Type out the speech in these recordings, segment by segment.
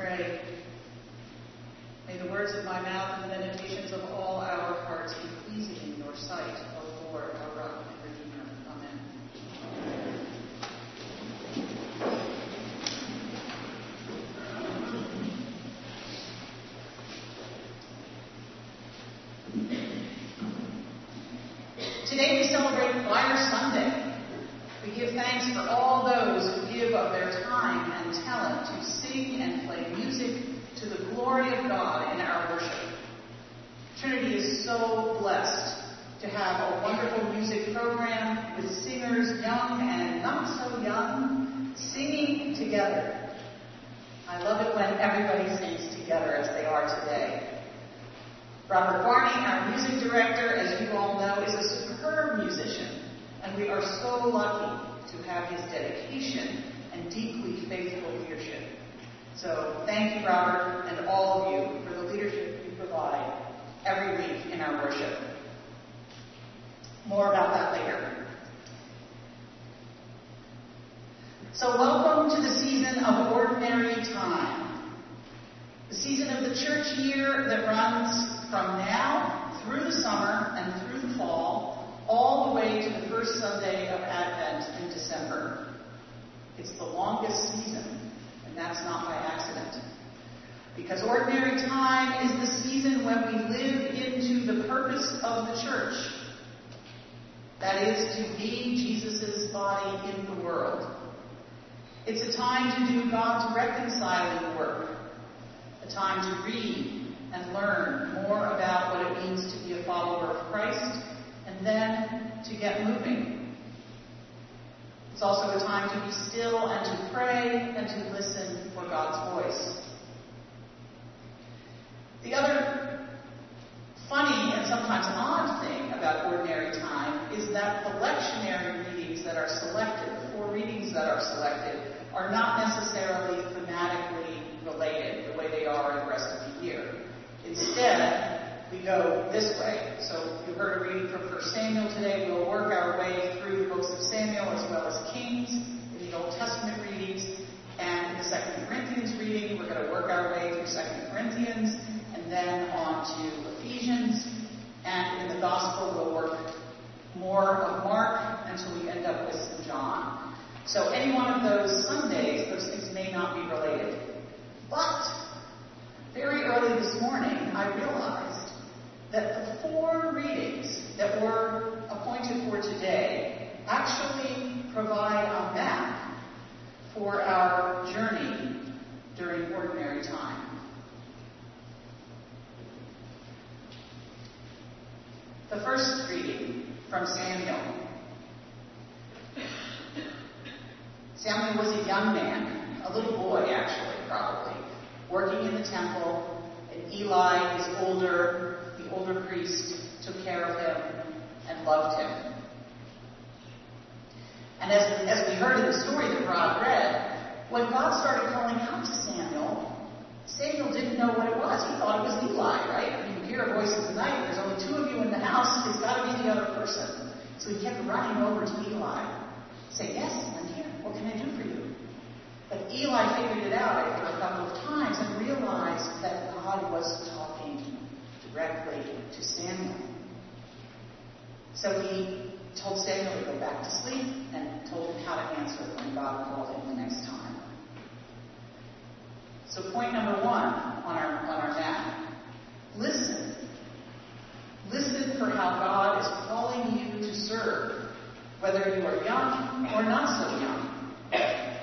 pray. May the words of my mouth and the meditations of all our hearts be pleasing in your sight, O Lord, our rock. Ordinary time is that the lectionary readings that are selected, the four readings that are selected, are not necessarily thematically related the way they are in the rest of the year. Instead, we go this way. So you heard a reading from 1 Samuel today. We'll work our way through the books of Samuel as well as Kings in the Old Testament readings. And in the Second Corinthians reading, we're going to work our way through Second Corinthians and then on to Ephesians. And in the Gospel, we'll work more of Mark until we end up with St. John. So any one of those Sundays, those things may not be related. But very early this morning, I realized that the four readings that were appointed for today actually provide a map for our journey during ordinary time. The first reading from Samuel. Samuel was a young man, a little boy actually, probably, working in the temple, and Eli, his older, the older priest, took care of him and loved him. And as, as we heard in the story that Rob read, when God started calling out to Samuel, Samuel didn't know what it was. He thought it was Eli, right? Hear a voice in the night, there's only two of you in the house, it's got to be the other person. So he kept running over to Eli, saying, Yes, I'm here. What can I do for you? But Eli figured it out after a couple of times and realized that God was talking directly to Samuel. So he told Samuel to go back to sleep and told him how to answer when God called him the next time. So point number one on our, on our map. Listen. Listen for how God is calling you to serve, whether you are young or not so young.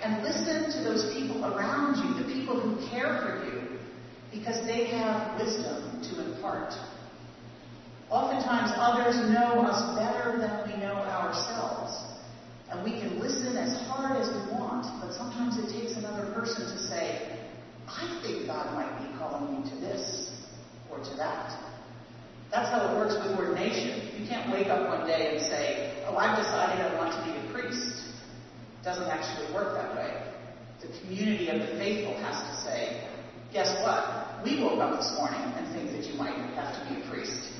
And listen to those people around you, the people who care for you, because they have wisdom to impart. Oftentimes, others know us better than we know ourselves. And we can listen as hard as we want, but sometimes it takes another person to say, I think God might be calling you to this or to that. That's how it works with ordination. You can't wake up one day and say, Oh, I've decided I want to be a priest. It doesn't actually work that way. The community of the faithful has to say, Guess what? We woke up this morning and think that you might have to be a priest.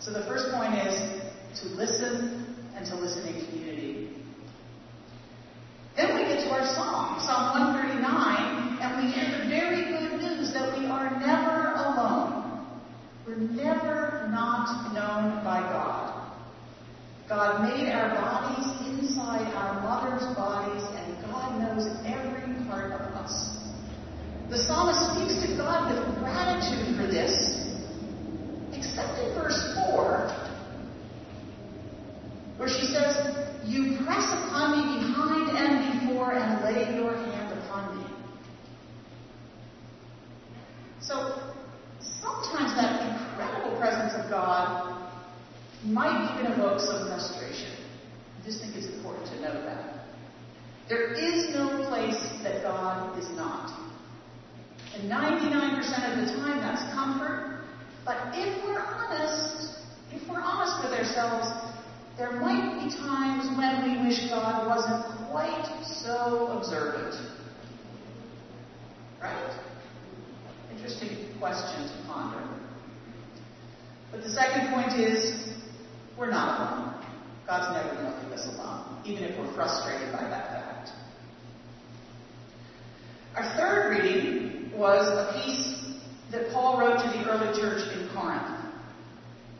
So the first point is to listen and to listen in community. Then we get to our song, Psalm 139, and we hear the very good news that we are never we're never not known by God. God made our bodies inside our mother's bodies, and God knows every part of us. The psalmist speaks to God with gratitude for this, except in verse 4, where she says, You press upon me behind and before and lay your hand upon me. So sometimes that God might even evoke some frustration. I just think it's important to know that. There is no place that God is not. And 99% of the time that's comfort. But if we're honest, if we're honest with ourselves, there might be times when we wish God wasn't quite so observant. Right? Interesting question to ponder. But the second point is we're not alone. God's never going to leave us alone, even if we're frustrated by that fact. Our third reading was a piece that Paul wrote to the early church in Corinth.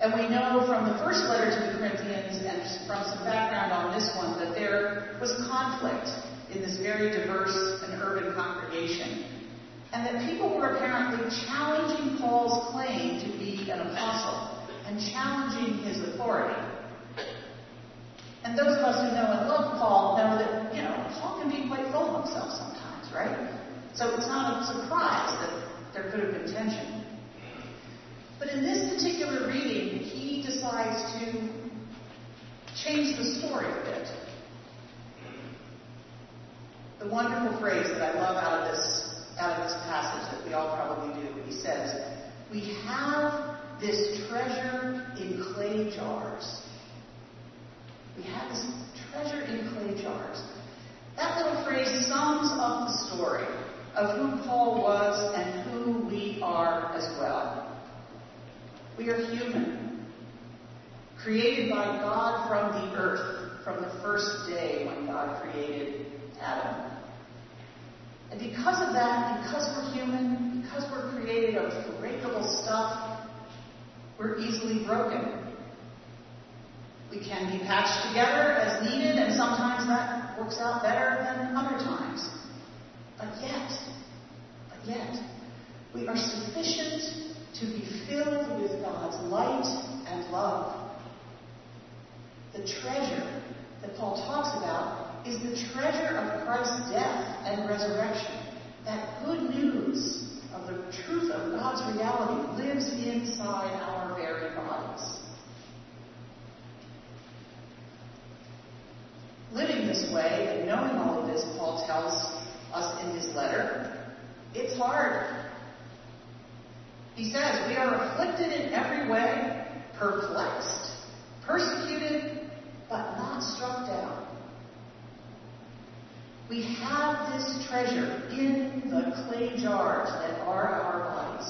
And we know from the first letter to the Corinthians and from some background on this one that there was conflict in this very diverse and urban congregation. And that people were apparently challenging Paul's claim to be an apostle and challenging his authority. And those of us who know and love Paul know that, you know, Paul can be quite full of himself sometimes, right? So it's not a surprise that there could have been tension. But in this particular reading, he decides to change the story a bit. The wonderful phrase that I love out of this out of this passage that we all probably do, he says, "We have this treasure in clay jars." We have this treasure in clay jars. That little phrase sums up the story of who Paul was and who we are as well. We are human, created by God from the earth, from the first day when God created Adam. And because of that, because we're human, because we're created of breakable stuff, we're easily broken. We can be patched together as needed, and sometimes that works out better than other times. But yet, but yet, we are sufficient to be filled with God's light and love. The treasure that Paul talks about is the treasure of Christ's death and resurrection. That good news of the truth of God's reality lives inside our very bodies. Living this way and knowing all of this, Paul tells us in his letter, it's hard. He says, We are afflicted in every way, perplexed, persecuted, but not struck down. We have this treasure in the clay jars that are our bodies.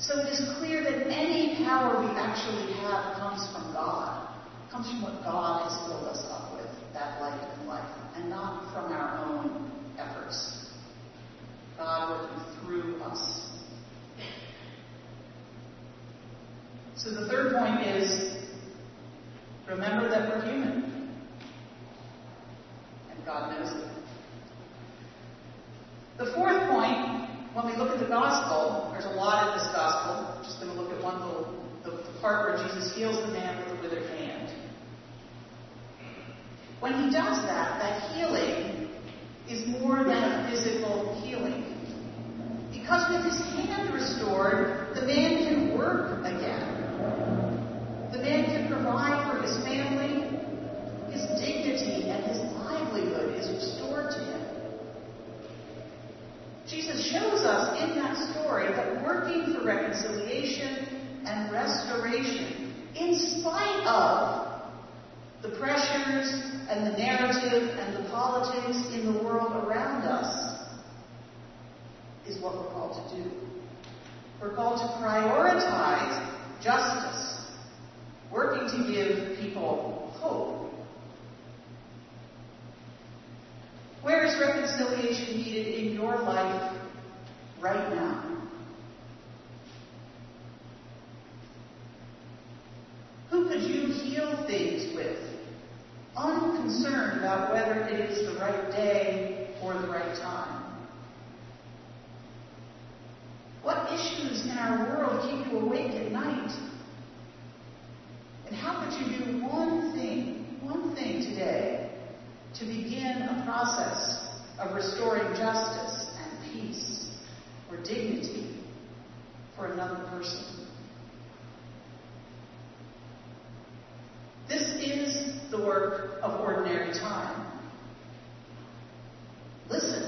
So it is clear that any power we actually have comes from God, comes from what God has filled us up with, that light and life, and not from our own efforts. God working through us. So the third point is remember that we're human. And God knows it. The fourth point, when we look at the gospel, there's a lot in this gospel. I'm just going to look at one little, the, the part where Jesus heals the man with the withered hand. When he does that, that healing is more than a physical healing. Because with his hand restored, the man can work again. The man can provide for his family. His dignity and his livelihood is restored to him. Jesus shows us in that story that working for reconciliation and restoration, in spite of the pressures and the narrative and the politics in the world around us, is what we're called to do. We're called to prioritize justice, working to give people hope. Where is reconciliation needed in your life right now? Who could you heal things with, unconcerned about whether it is the right day or the right time? What issues in our world keep you awake at night? And how could you do one thing, one thing today? to begin a process of restoring justice and peace or dignity for another person. This is the work of ordinary time. Listen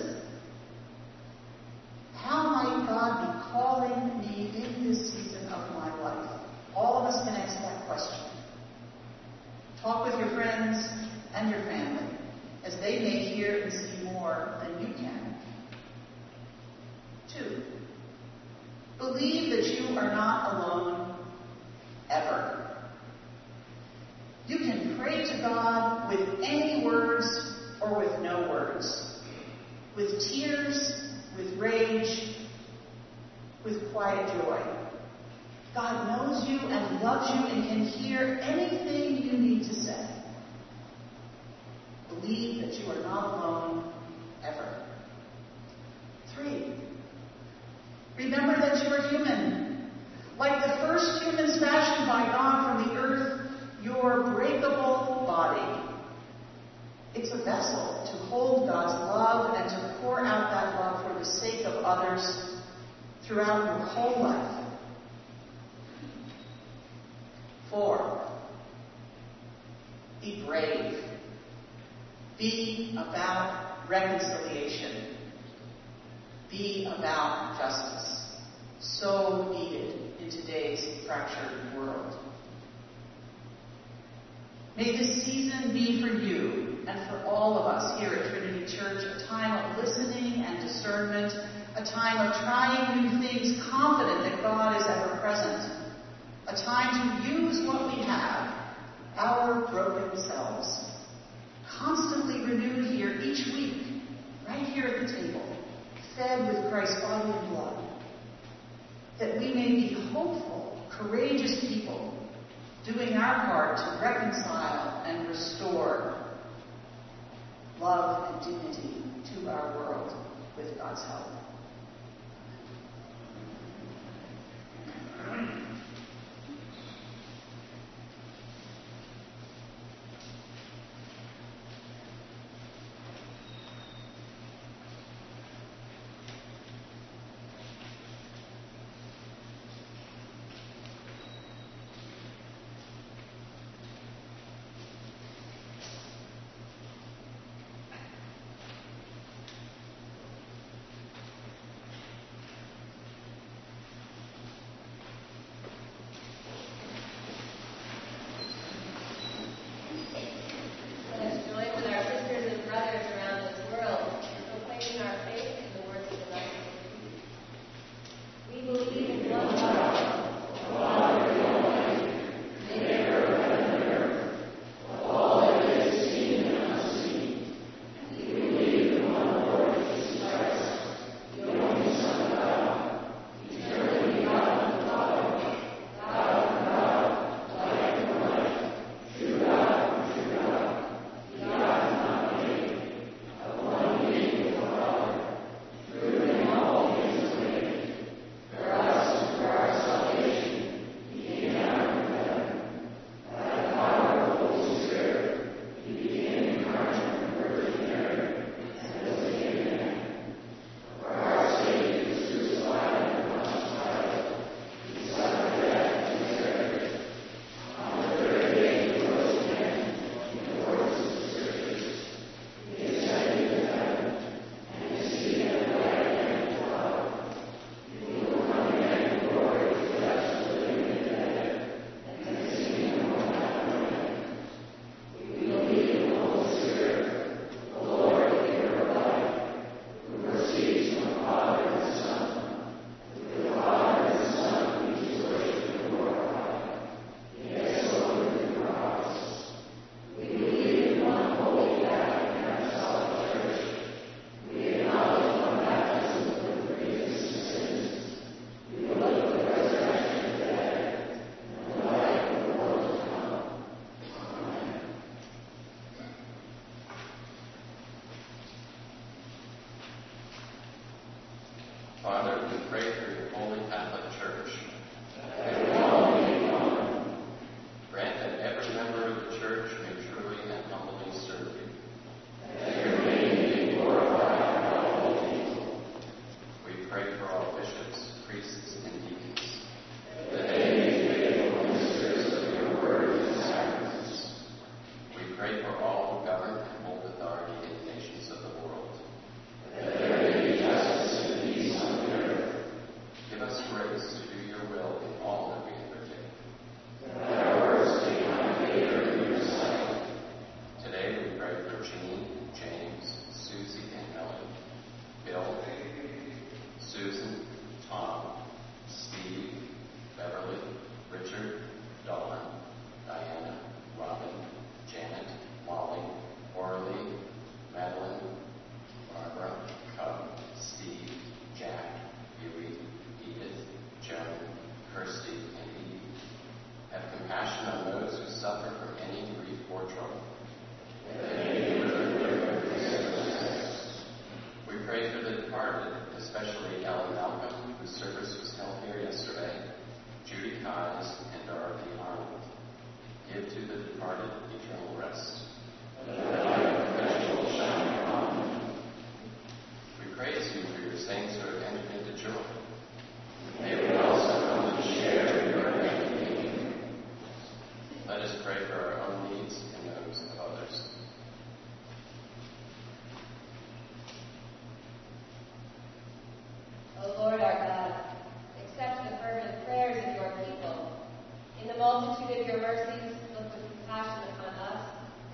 multitude of your mercies, look with compassion upon us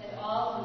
and all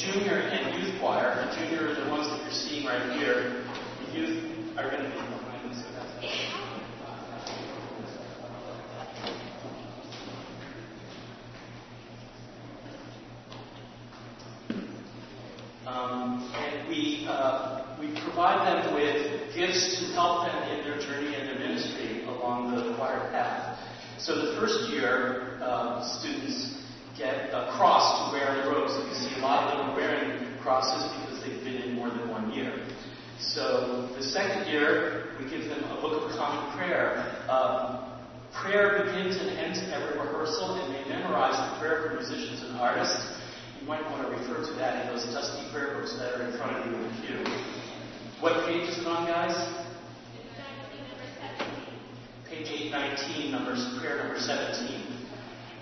junior and youth choir. The junior are the ones that you're seeing right here. The youth are going to be behind us. So that's Um, and we, uh, we provide them with gifts to help them in their journey and their ministry along the choir path. So the first year, uh, students get a cross to wear in the robes. You can see a lot of them are wearing crosses because they've been in more than one year. So the second year, we give them a book of common prayer. Um, prayer begins and ends every rehearsal, and they memorize the prayer for musicians and artists. You might want to refer to that in those dusty prayer books that are in front of you in the pew. What page is it on, guys? Page 819, numbers, prayer number 17.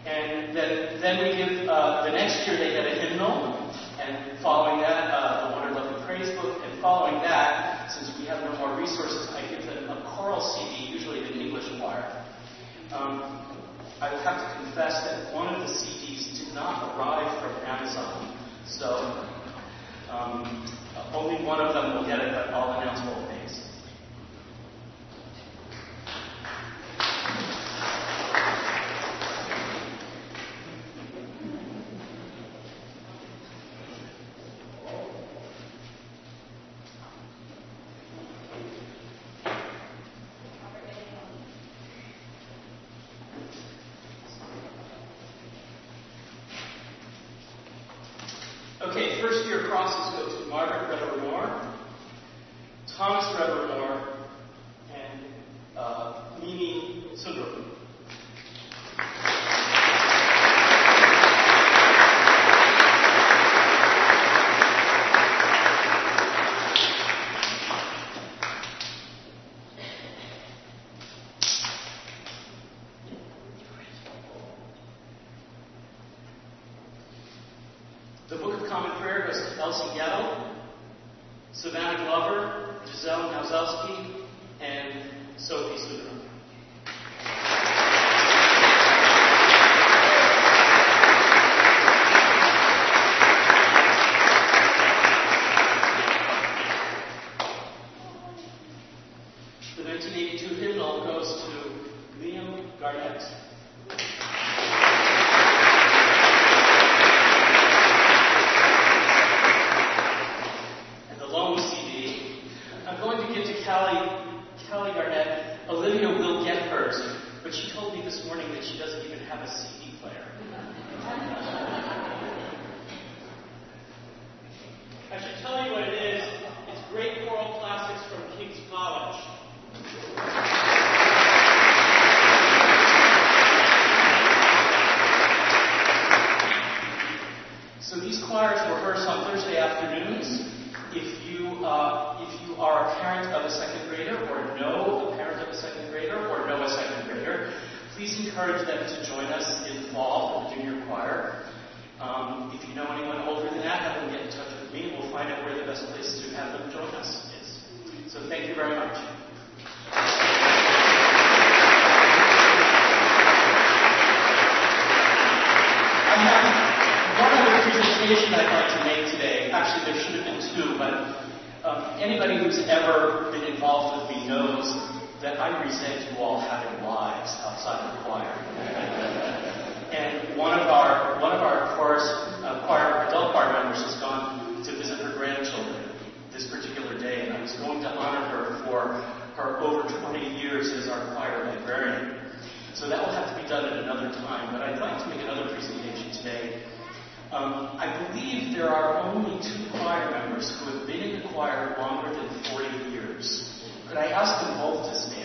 And then, then we give, uh, the next year they get a hymnal, and following that, uh, the Wonder Love and Praise Book, and following that, more resources, I give them a choral CD, usually an English choir. Um, I will have to confess that one of the CDs did not arrive from Amazon, so um, only one of them will get it, but I'll announce both names. Okay, first year crosses go to Margaret Reverenor, Thomas Reverenor, and uh, Mimi Sundaram. The Book of Common Prayer goes to Elsie Gettle, Savannah Glover, Giselle Nauzelski, and Sophie Sundaram. Been in longer than 40 years. Could I ask them both to stand?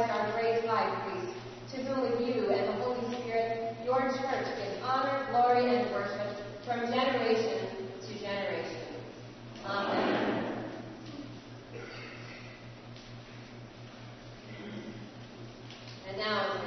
Christ, our great high priest, to whom you and the Holy Spirit, your church, in honor, glory, and worship from generation to generation. Amen. And now,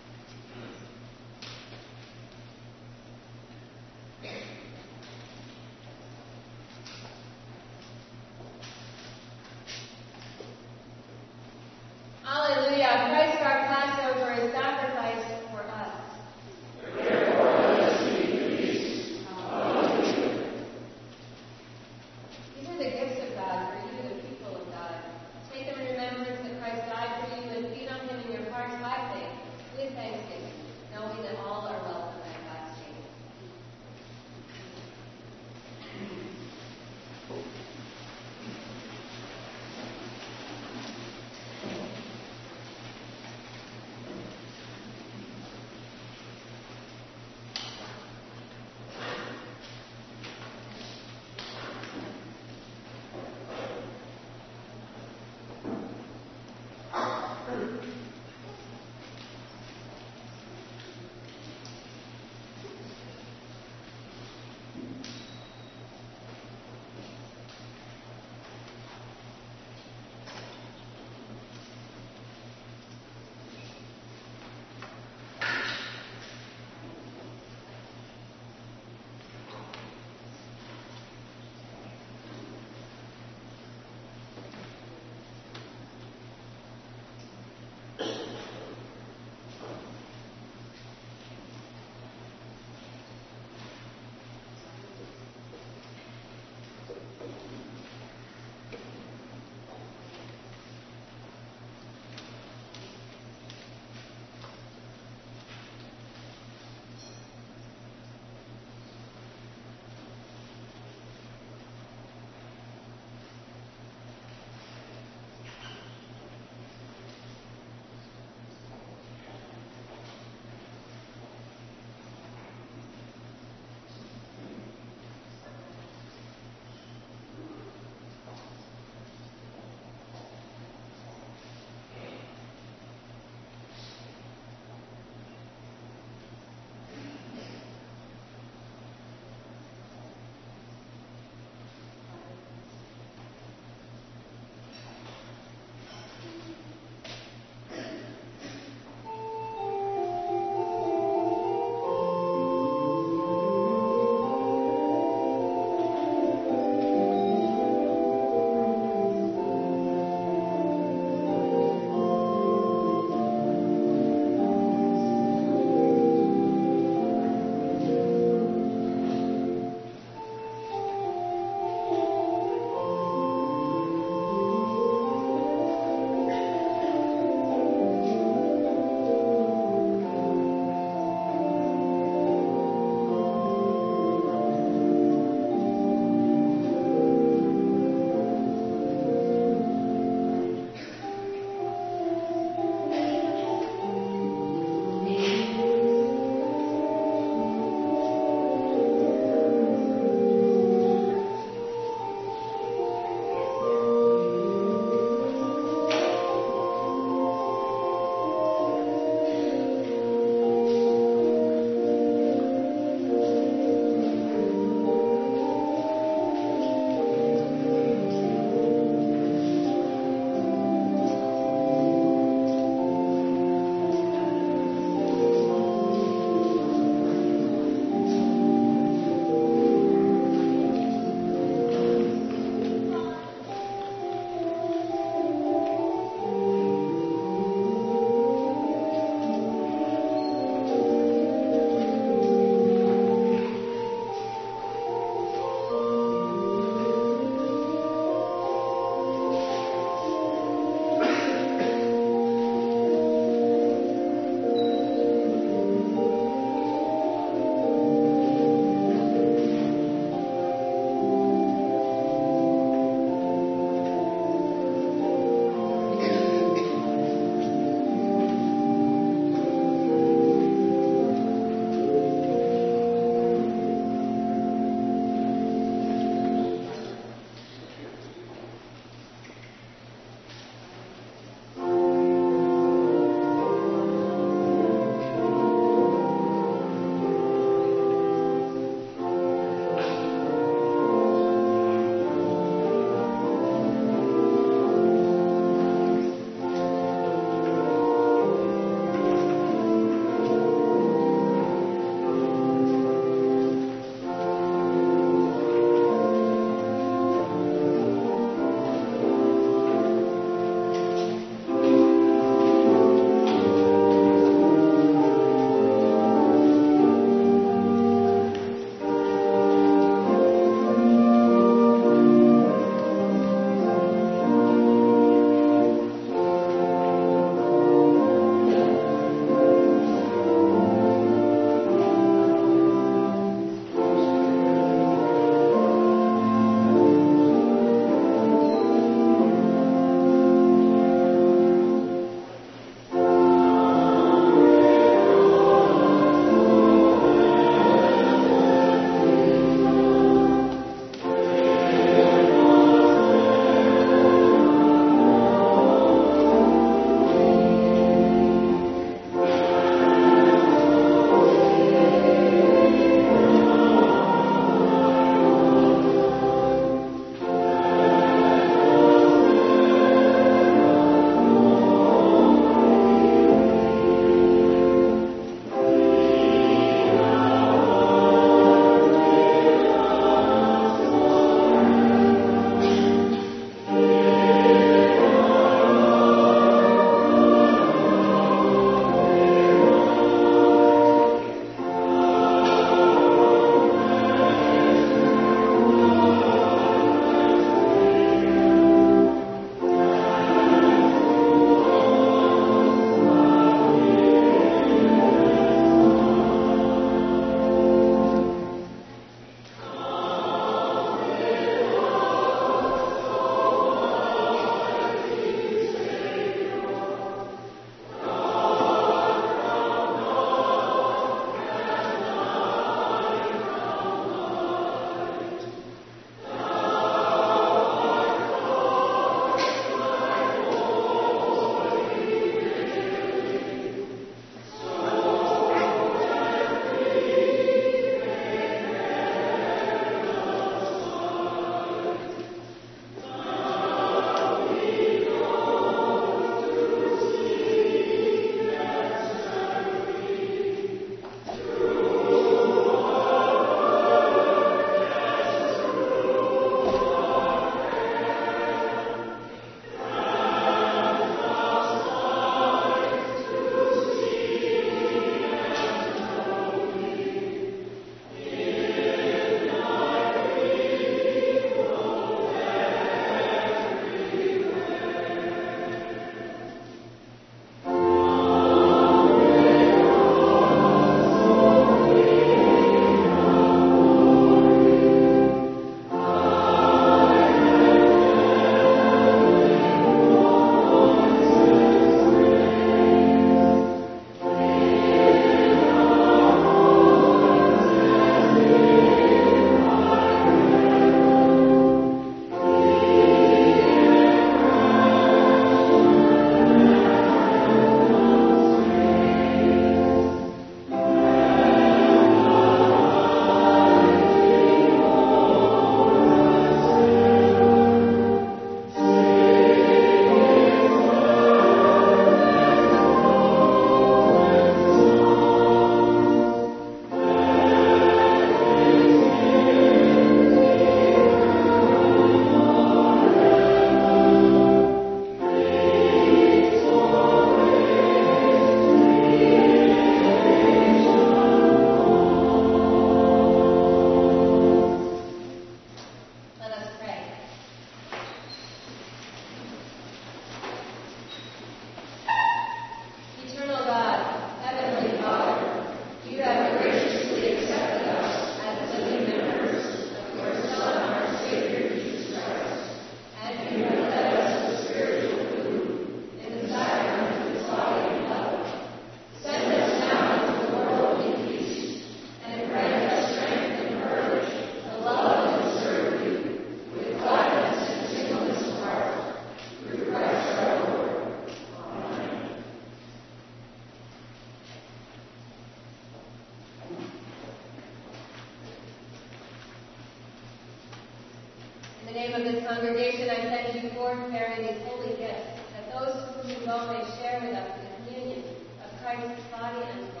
name of this congregation, I send you forth bearing these holy gifts, that those who go may share with us the communion of Christ's body and blood.